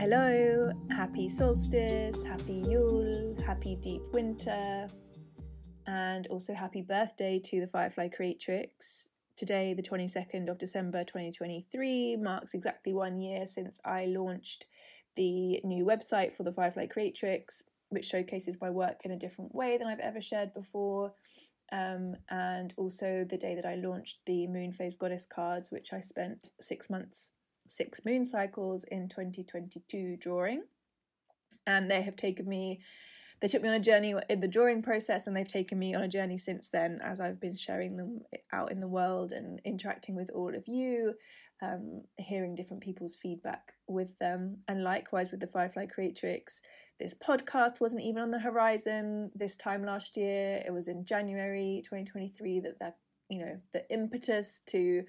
hello, happy solstice, happy Yule, happy deep winter, and also happy birthday to the Firefly Creatrix. Today, the 22nd of December 2023, marks exactly one year since I launched the new website for the Firefly Creatrix, which showcases my work in a different way than I've ever shared before. Um, and also the day that I launched the Moon Phase Goddess cards, which I spent six months six moon cycles in 2022 drawing. And they have taken me, they took me on a journey in the drawing process, and they've taken me on a journey since then as I've been sharing them out in the world and interacting with all of you, um, hearing different people's feedback with them. And likewise with the Firefly Creatrix, this podcast wasn't even on the horizon this time last year. It was in January 2023 that that you know the impetus to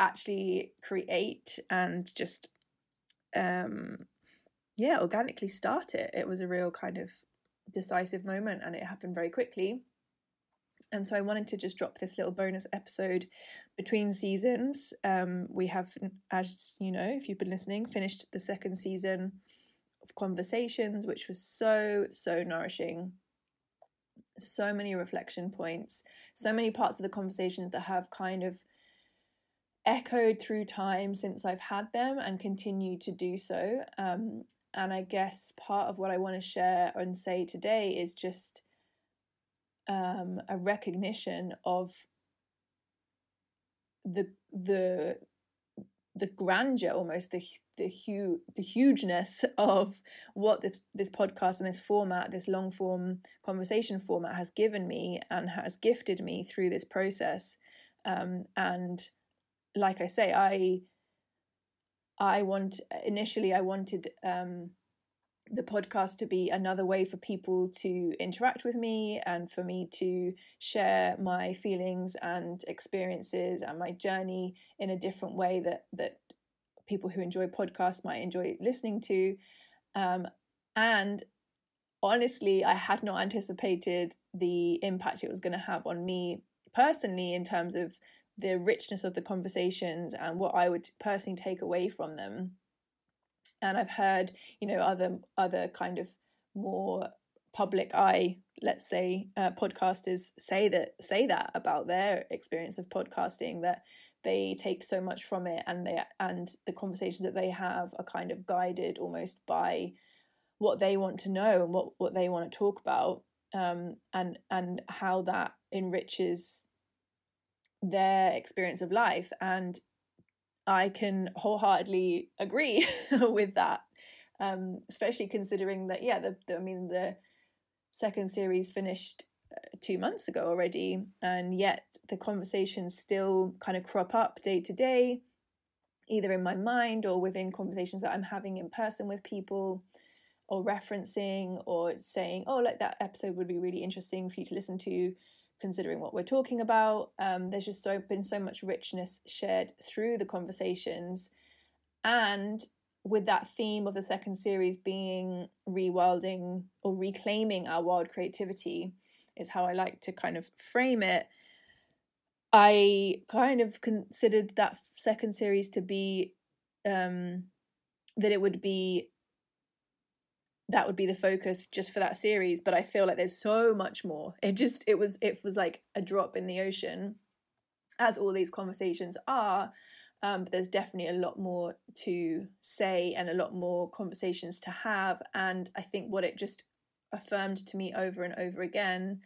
actually create and just um yeah organically start it it was a real kind of decisive moment and it happened very quickly and so I wanted to just drop this little bonus episode between seasons. Um, we have, as you know, if you've been listening, finished the second season of Conversations, which was so, so nourishing. So many reflection points, so many parts of the conversations that have kind of echoed through time since I've had them and continue to do so. Um, and I guess part of what I want to share and say today is just um, a recognition of the the the grandeur almost the the hu- the hugeness of what this, this podcast and this format this long form conversation format has given me and has gifted me through this process um, and like I say, I I want initially I wanted um, the podcast to be another way for people to interact with me and for me to share my feelings and experiences and my journey in a different way that that people who enjoy podcasts might enjoy listening to. Um, and honestly i had not anticipated the impact it was going to have on me personally in terms of the richness of the conversations and what I would personally take away from them. And I've heard, you know, other other kind of more public eye, let's say, uh, podcasters say that say that about their experience of podcasting that they take so much from it and they and the conversations that they have are kind of guided almost by what they want to know and what what they want to talk about um, and and how that enriches their experience of life and i can wholeheartedly agree with that. Um, especially considering that yeah the, the, i mean the second series finished uh, two months ago already and yet the conversations still kind of crop up day to day either in my mind or within conversations that i'm having in person with people or referencing or saying oh like that episode would be really interesting for you to listen to considering what we're talking about. Um, there's just so been so much richness shared through the conversations, and with that theme of the second series being rewilding or reclaiming our wild creativity, is how I like to kind of frame it. I kind of considered that second series to be um, that it would be that would be the focus just for that series but i feel like there's so much more. It just it was it was like a drop in the ocean as all these conversations are um, but there's definitely a lot more to say and a lot more conversations to have and i think what it just affirmed to me over and over again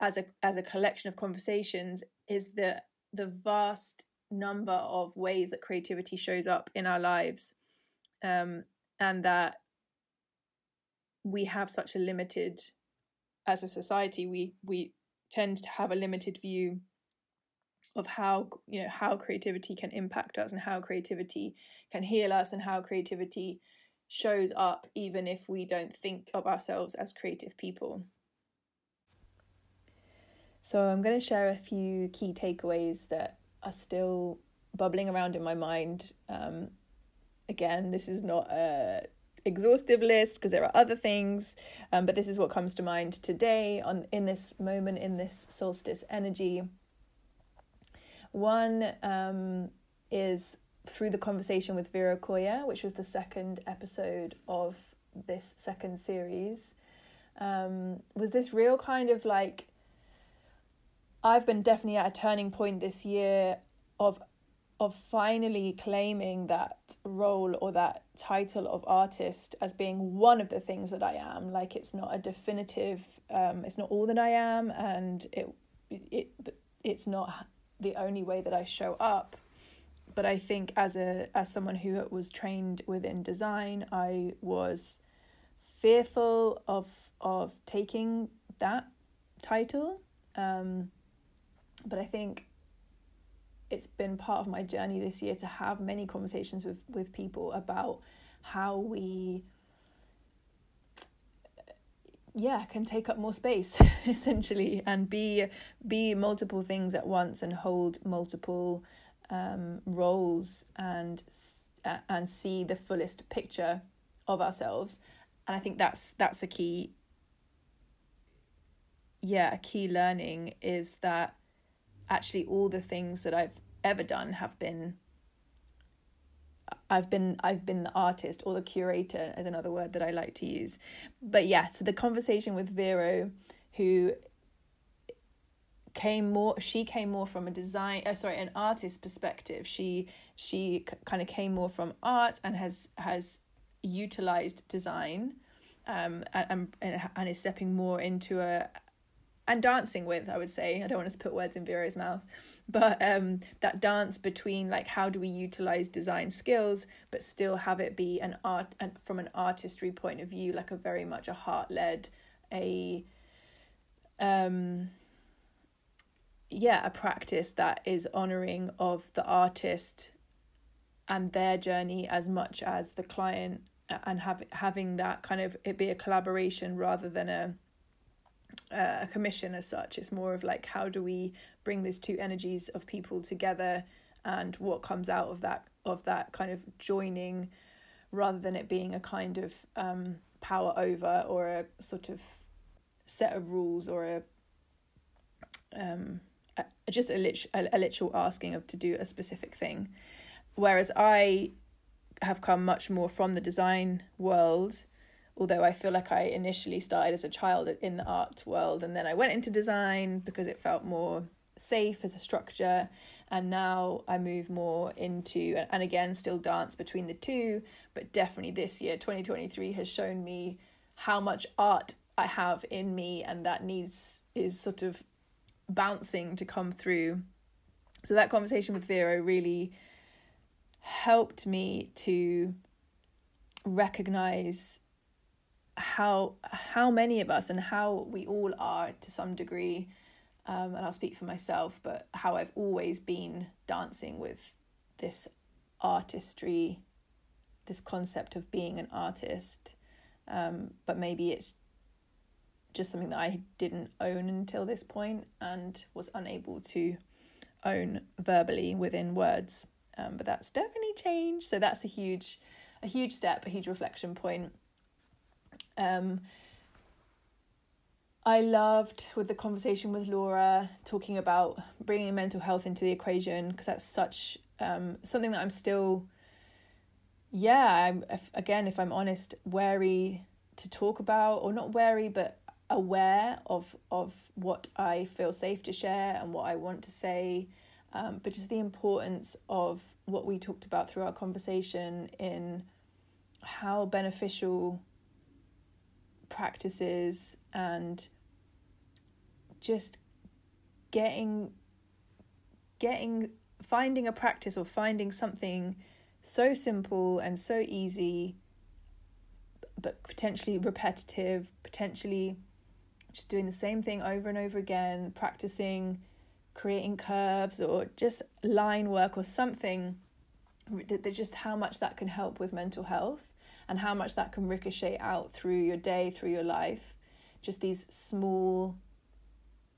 as a as a collection of conversations is the the vast number of ways that creativity shows up in our lives um, and that we have such a limited as a society we we tend to have a limited view of how you know how creativity can impact us and how creativity can heal us and how creativity shows up even if we don't think of ourselves as creative people. So i'm going to share a few key takeaways that are still bubbling around in my mind. Um, again this is not a exhaustive list because there are other things um, but this is what comes to mind today on in this moment in this solstice energy. One um, is through the conversation with Vero Koya, which was the second episode of this second series, um, was this real kind of like I've been definitely at a turning point this year of of finally claiming that role or that title of artist as being one of the things that I am. Like it's not a definitive, um, it's not all that I am, and it it it's not the only way that I show up. But I think as a as someone who was trained within design, I was fearful of of taking that title. Um, but I think it's been part of my journey this year to have many conversations with with people about how we yeah can take up more space essentially and be be multiple things at once and hold multiple um, roles and uh, and see the fullest picture of ourselves. And i think that's that's a key yeah a key learning is that actually all the things that I've ever done have been I've been I've been the artist or the curator is another word that I like to use. But yeah, so the conversation with Vero who came more she came more from a design uh, sorry an artist perspective she she c- kind of came more from art and has has utilized design um and and, and is stepping more into a and dancing with, I would say. I don't want to put words in Vero's mouth, but um, that dance between like how do we utilize design skills, but still have it be an art and from an artistry point of view, like a very much a heart led, a um, yeah, a practice that is honoring of the artist and their journey as much as the client, and have having that kind of it be a collaboration rather than a uh, a commission as such. It's more of like how do we bring these two energies of people together, and what comes out of that of that kind of joining, rather than it being a kind of um, power over or a sort of set of rules or a um a, just a, lit- a, a literal asking of to do a specific thing. Whereas I have come much more from the design world although I feel like I initially started as a child in the art world and then I went into design because it felt more safe as a structure and now I move more into and again still dance between the two but definitely this year 2023 has shown me how much art I have in me and that needs is sort of bouncing to come through. So that conversation with Vero really helped me to recognize how how many of us and how we all are to some degree. Um, and I'll speak for myself but how I've always been dancing with this artistry this concept of being an artist. Um, but maybe it's just something that I didn't own until this point and was unable to own verbally within words. Um, but that's definitely changed. So that's a huge a huge step a huge reflection point um, I loved with the conversation with Laura talking about bringing mental health into the equation because that's such um, something that I'm still, yeah, I'm if, again if I'm honest, wary to talk about or not wary but aware of of what I feel safe to share and what I want to say, um, but just the importance of what we talked about through our conversation in how beneficial practices and just getting getting finding a practice or finding something so simple and so easy but potentially repetitive potentially just doing the same thing over and over again practicing creating curves or just line work or something that just how much that can help with mental health and how much that can ricochet out through your day, through your life. Just these small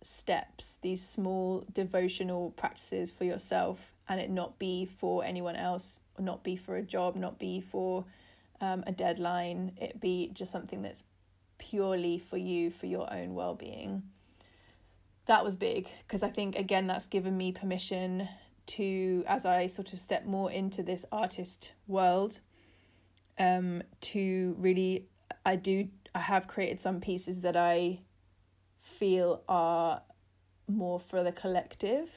steps, these small devotional practices for yourself, and it not be for anyone else, not be for a job, not be for um, a deadline, it be just something that's purely for you, for your own well being. That was big because I think, again, that's given me permission to as I sort of step more into this artist world, um, to really I do I have created some pieces that I feel are more for the collective,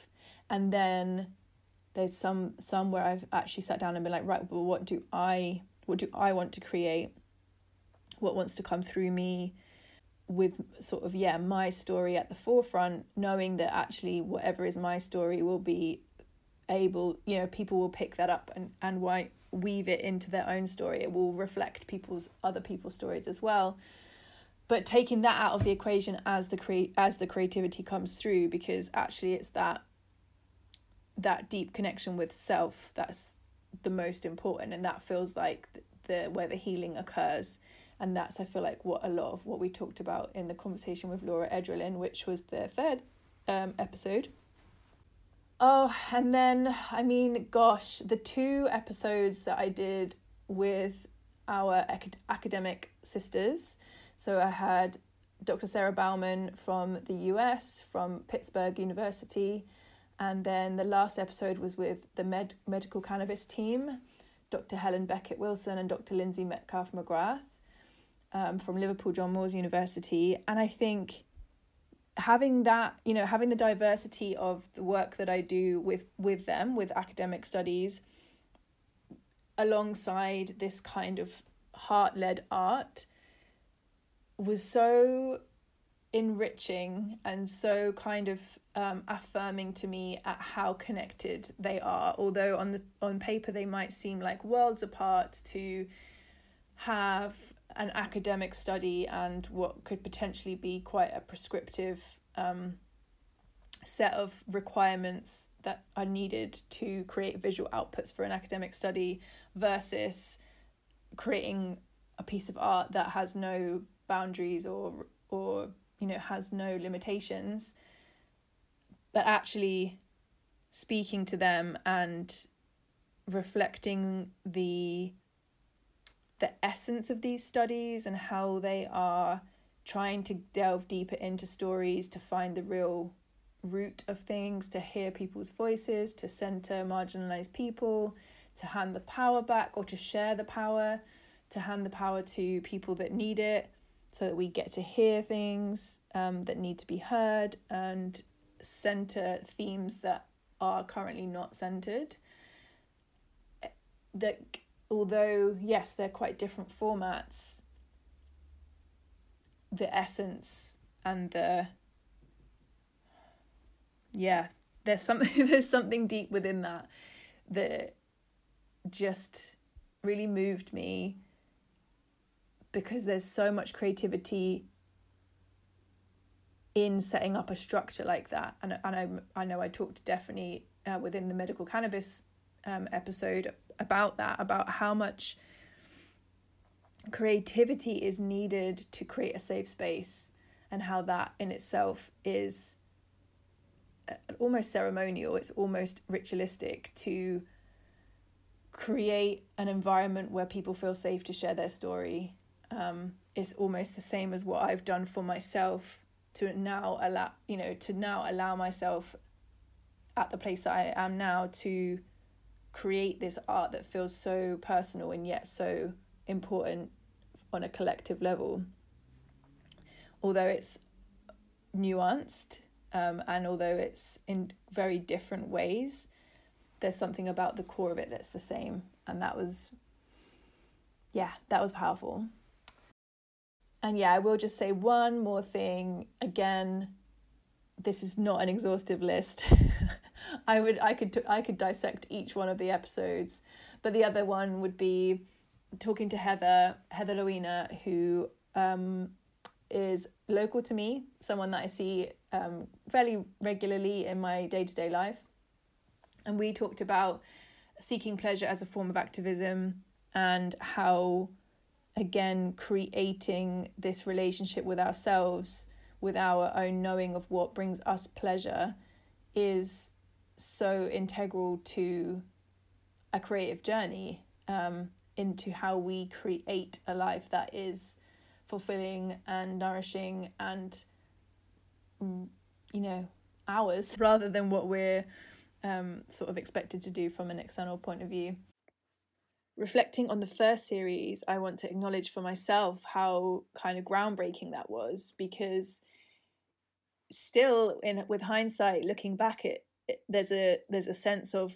and then there's some some where I've actually sat down and been like, right, well, what do I what do I want to create? What wants to come through me? with sort of yeah my story at the forefront knowing that actually whatever is my story will be able you know people will pick that up and and why weave it into their own story it will reflect people's other people's stories as well but taking that out of the equation as the create as the creativity comes through because actually it's that that deep connection with self that's the most important and that feels like the, where the healing occurs and that's I feel like what a lot of what we talked about in the conversation with Laura Edrelin, which was the third um, episode. Oh, and then I mean, gosh, the two episodes that I did with our acad- academic sisters. So I had Dr. Sarah Bauman from the US, from Pittsburgh University, and then the last episode was with the med- medical cannabis team, Dr. Helen Beckett Wilson and Dr. Lindsay Metcalf McGrath um, from Liverpool John Moores University, and I think having that you know having the diversity of the work that I do with with them with academic studies alongside this kind of heart led art was so enriching and so kind of um, affirming to me at how connected they are. Although on the on paper they might seem like worlds apart to have an academic study and what could potentially be quite a prescriptive um, set of requirements that are needed to create visual outputs for an academic study versus creating a piece of art that has no boundaries or or you know has no limitations but actually speaking to them and reflecting the the essence of these studies and how they are trying to delve deeper into stories to find the real root of things, to hear people's voices, to center marginalized people, to hand the power back or to share the power, to hand the power to people that need it so that we get to hear things um, that need to be heard and center themes that are currently not centered. That although yes they're quite different formats. The essence and the yeah there's something there's something deep within that that just really moved me because there's so much creativity in setting up a structure like that. And and I I know I talked definitely uh, within the medical cannabis um, episode about that, about how much creativity is needed to create a safe space, and how that in itself is uh, almost ceremonial, it's almost ritualistic to create an environment where people feel safe to share their story. Um, it's almost the same as what I've done for myself to now allow you know to now allow myself at the place that I am now to create this art that feels so personal and yet so important on a collective level. Although it's nuanced um, and although it's in very different ways, there's something about the core of it that's the same. And that was, yeah, that was powerful. And yeah, I will just say one more thing. Again, this is not an exhaustive list. I would I could I could dissect each one of the episodes, but the other one would be talking to Heather Heather Loina, who um, is local to me, someone that I see um, fairly regularly in my day to day life, and we talked about seeking pleasure as a form of activism and how again creating this relationship with ourselves with our own knowing of what brings us pleasure is so integral to a creative journey um, into how we create a life that is fulfilling and nourishing and you know ours rather than what we're um, sort of expected to do from an external point of view. Reflecting on the first series, I want to acknowledge for myself how kind of groundbreaking that was because still in with hindsight looking back at there's a there's a sense of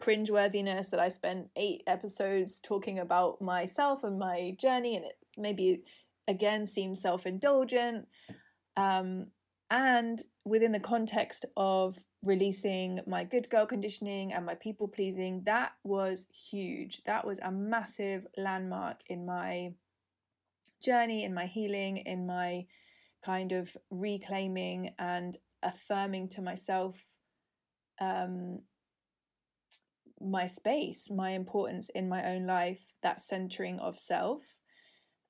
cringeworthiness that I spent eight episodes talking about myself and my journey and it maybe again seems self-indulgent um, and within the context of releasing my good girl conditioning and my people pleasing, that was huge. That was a massive landmark in my journey, in my healing, in my kind of reclaiming and affirming to myself um, my space, my importance in my own life, that centering of self.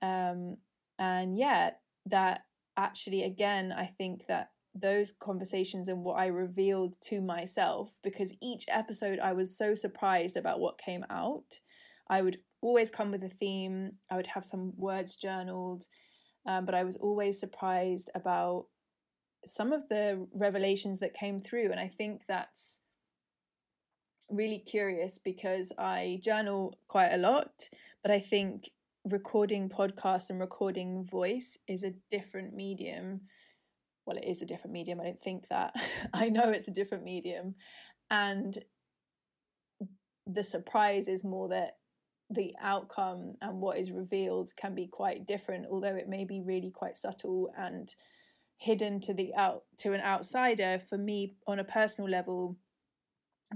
Um, and yeah, that actually, again, I think that those conversations and what I revealed to myself, because each episode I was so surprised about what came out. I would always come with a theme, I would have some words journaled, um, but I was always surprised about some of the revelations that came through. And I think that's really curious because I journal quite a lot, but I think recording podcasts and recording voice is a different medium. Well, it is a different medium. I don't think that. I know it's a different medium. And the surprise is more that the outcome and what is revealed can be quite different, although it may be really quite subtle and hidden to the out to an outsider. For me, on a personal level,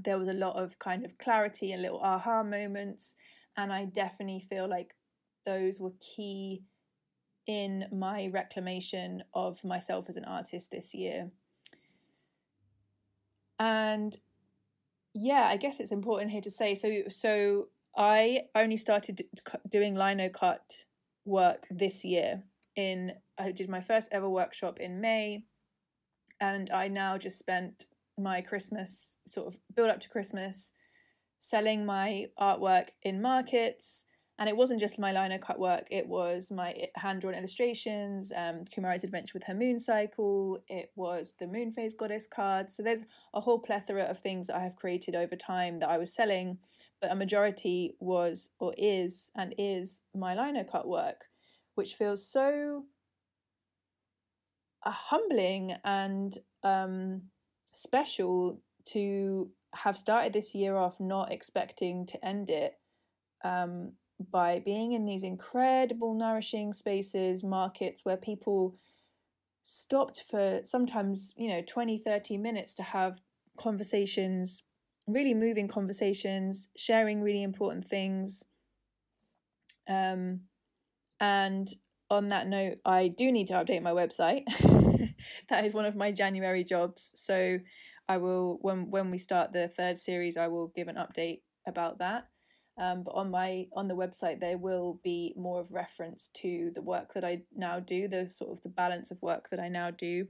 there was a lot of kind of clarity and little aha moments. And I definitely feel like those were key in my reclamation of myself as an artist this year. And yeah, I guess it's important here to say so so I only started doing lino cut work this year in I did my first ever workshop in May and I now just spent my Christmas sort of build up to Christmas selling my artwork in markets. And it wasn't just my lino cut work it was my hand drawn illustrations um kumari's adventure with her moon cycle it was the moon phase goddess card. So there's a whole plethora of things that i have created over time that i was selling but a majority was or is and is my lino cut work which feels so uh, humbling and um special to have started this year off not expecting to end it um, by being in these incredible, nourishing spaces, markets where people stopped for sometimes, you know, 20, 30 minutes to have conversations, really moving conversations, sharing really important things. Um, and on that note, I do need to update my website. that is one of my January jobs. So I will when when we start the third series, I will give an update about that. Um, but on my on the website there will be more of reference to the work that I now do, the sort of the balance of work that I now do,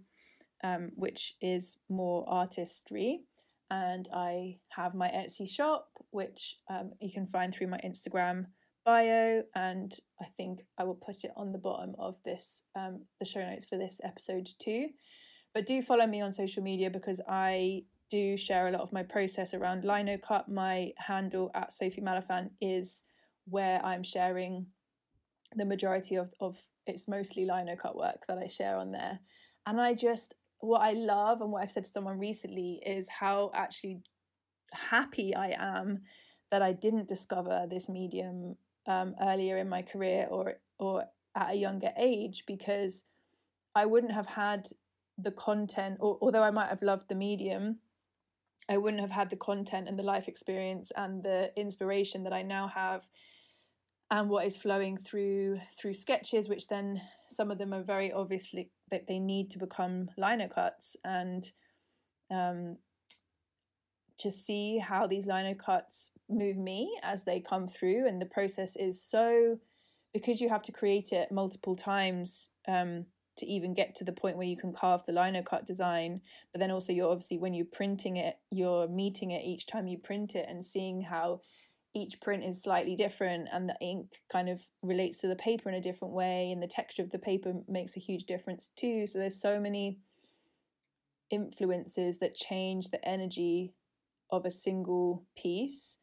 um, which is more artistry. And I have my Etsy shop, which um, you can find through my Instagram bio, and I think I will put it on the bottom of this um, the show notes for this episode too. But do follow me on social media because I do share a lot of my process around lino cut. My handle at Sophie Malafan is where I'm sharing the majority of, of it's mostly lino cut work that I share on there. And I just, what I love and what I've said to someone recently is how actually happy I am that I didn't discover this medium um, earlier in my career or or at a younger age because I wouldn't have had the content, or, although I might have loved the medium, I wouldn't have had the content and the life experience and the inspiration that I now have and what is flowing through through sketches which then some of them are very obviously that they need to become lino cuts and um, to see how these lino cuts move me as they come through and the process is so because you have to create it multiple times um, to even get to the point where you can carve the lino cut design but then also you're obviously when you're printing it you're meeting it each time you print it and seeing how each print is slightly different and the ink kind of relates to the paper in a different way and the texture of the paper makes a huge difference too. So there's so many influences that change the energy of a single piece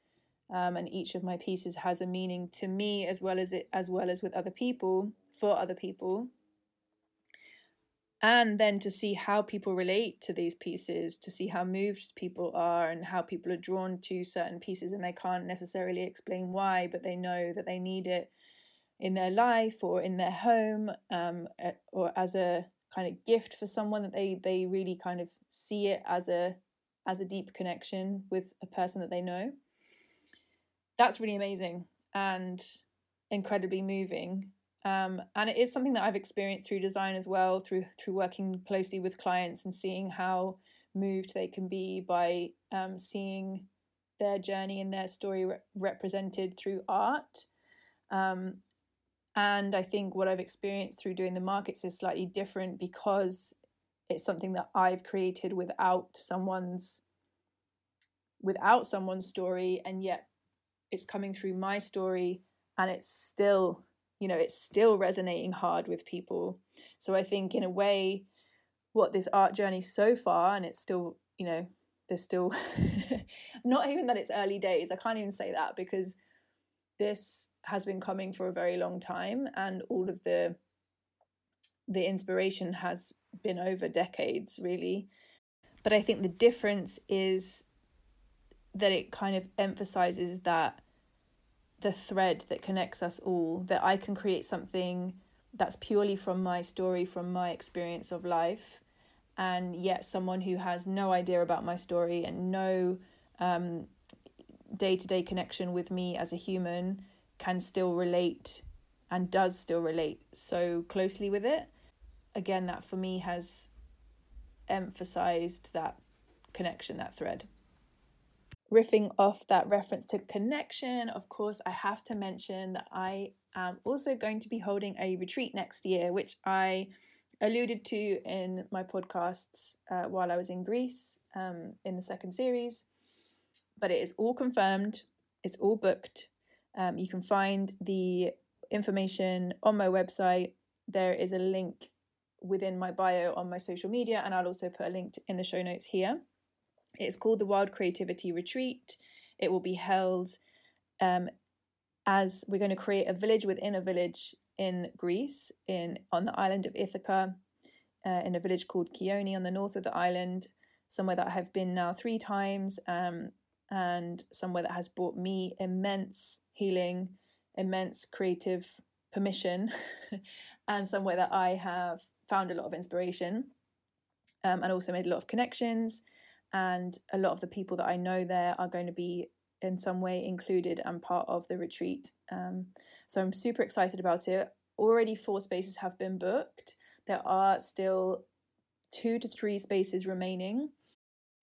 um, and each of my pieces has a meaning to me as well as it as well as with other people for other people. And then to see how people relate to these pieces to see how moved people are and how people are drawn to certain pieces and they can't necessarily explain why but they know that they need it in their life or in their home um, or as a kind of gift for someone that they they really kind of see it as a as a deep connection with a person that they know that's really amazing and incredibly moving um, and it is something that I've experienced through design as well, through through working closely with clients and seeing how moved they can be by um, seeing their journey and their story re- represented through art. Um, and I think what I've experienced through doing the markets is slightly different because it's something that I've created without someone's without someone's story, and yet it's coming through my story, and it's still you know it's still resonating hard with people. So i think in a way what this art journey so far and it's still you know there's still not even that it's early days i can't even say that because this has been coming for a very long time and all of the the inspiration has been over decades really but i think the difference is that it kind of emphasizes that the thread that connects us all, that I can create something that's purely from my story, from my experience of life, and yet someone who has no idea about my story and no day to day connection with me as a human can still relate and does still relate so closely with it. Again, that for me has emphasized that connection, that thread riffing off that reference to connection, of course, I have to mention that I am also going to be holding a retreat next year, which I alluded to in my podcasts uh, while I was in Greece um, in the second series. But it is all confirmed, it's all booked. Um, you can find the information on my website. There is a link within my bio on my social media, and I'll also put a link in the show notes here. It's called the Wild Creativity Retreat. It will be held um, as we're going to create a village within a village in Greece, in on the island of Ithaca, uh, in a village called Kioni on the north of the island, somewhere that I have been now three times, um, and somewhere that has brought me immense healing, immense creative permission, and somewhere that I have found a lot of inspiration, um, and also made a lot of connections and a lot of the people that I know there are going to be in some way included and part of the retreat. Um, so I'm super excited about it. Already four spaces have been booked. There are still two to three spaces remaining.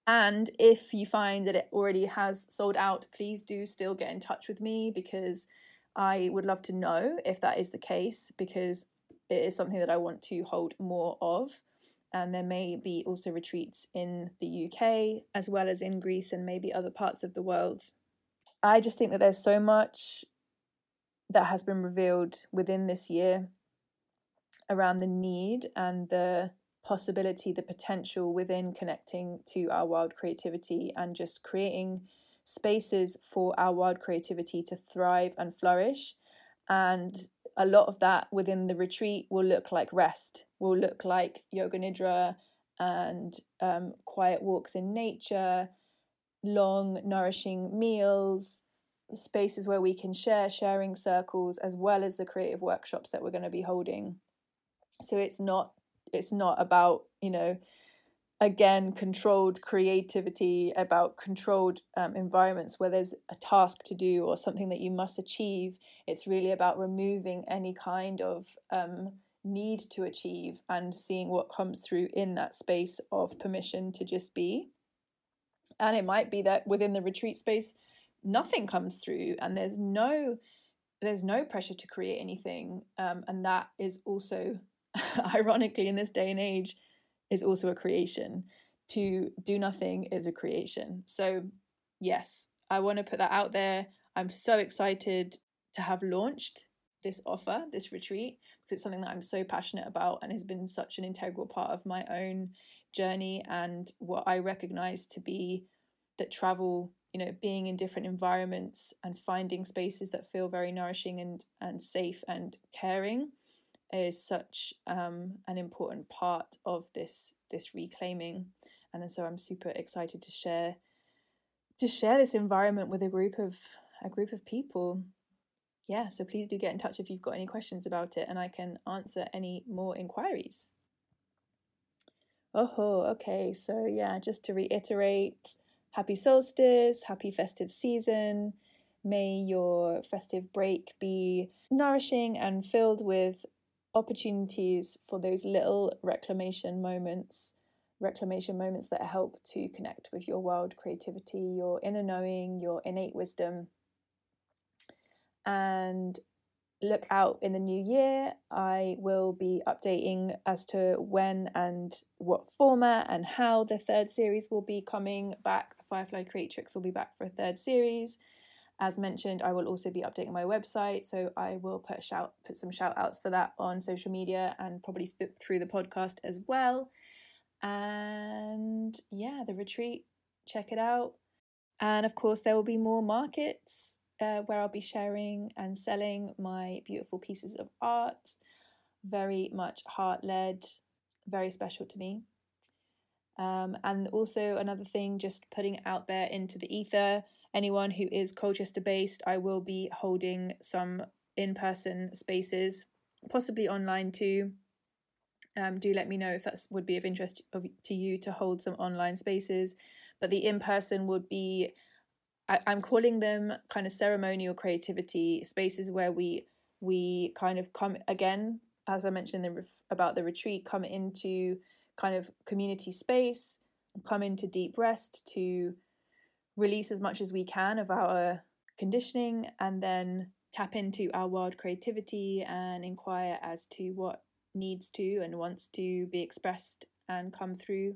And if you find that it already has sold out, please do still get in touch with me because I would love to know if that is the case because it is something that I want to hold more of and there may be also retreats in the UK as well as in Greece and maybe other parts of the world. I just think that there's so much that has been revealed within this year around the need and the possibility, the potential within connecting to our wild creativity and just creating spaces for our wild creativity to thrive and flourish. And a lot of that within the retreat will look like rest, will look like yoga nidra and um, quiet walks in nature, long, nourishing meals, spaces where we can share, sharing circles, as well as the creative workshops that we're going to be holding. So it's not it's not about you know again controlled creativity about controlled um, environments where there's a task to do or something that you must achieve. It's really about removing any kind of um, need to achieve and seeing what comes through in that space of permission to just be. And it might be that within the retreat space nothing comes through and there's no there's no pressure to create anything um, and that is also ironically in this day and age is also a creation. To do nothing is a creation. So, yes, I want to put that out there. I'm so excited to have launched this offer, this retreat, because it's something that I'm so passionate about and has been such an integral part of my own journey and what I recognize to be that travel you know being in different environments and finding spaces that feel very nourishing and and safe and caring is such um, an important part of this this reclaiming. And so I'm super excited to share to share this environment with a group of a group of people. Yeah so please do get in touch if you've got any questions about it and I can answer any more inquiries. Oh okay so yeah just to reiterate happy solstice happy festive season. May your festive break be nourishing and filled with opportunities for those little reclamation moments, reclamation moments that help to connect with your wild creativity, your inner knowing, your innate wisdom. And look out in the new year. I will be updating as to when and what format and how the third series will be coming back. The Firefly Creatrix will be back for a third series. As mentioned, I will also be updating my website, so I will put shout put some shout outs for that on social media and probably th- through the podcast as well. And yeah, the retreat, check it out. And of course, there will be more markets uh, where I'll be sharing and selling my beautiful pieces of art. Very much heart led, very special to me. Um, and also, another thing, just putting out there into the ether anyone who is Colchester based, I will be holding some in person spaces, possibly online too. Um, do let me know if that would be of interest of, to you to hold some online spaces. But the in person would be, I, I'm calling them kind of ceremonial creativity spaces where we we kind of come again, as I mentioned the, about the retreat, come into kind of community space, come into deep rest to release as much as we can of our conditioning and then tap into our wild creativity and inquire as to what needs to and wants to be expressed and come through.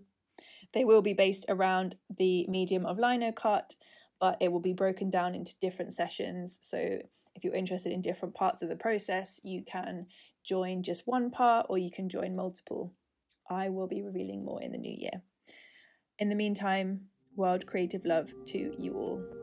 They will be based around the medium of lino cut, but it will be broken down into different sessions. So if you're interested in different parts of the process, you can join just one part or you can join multiple. I will be revealing more in the new year. In the meantime, World Creative Love to you all.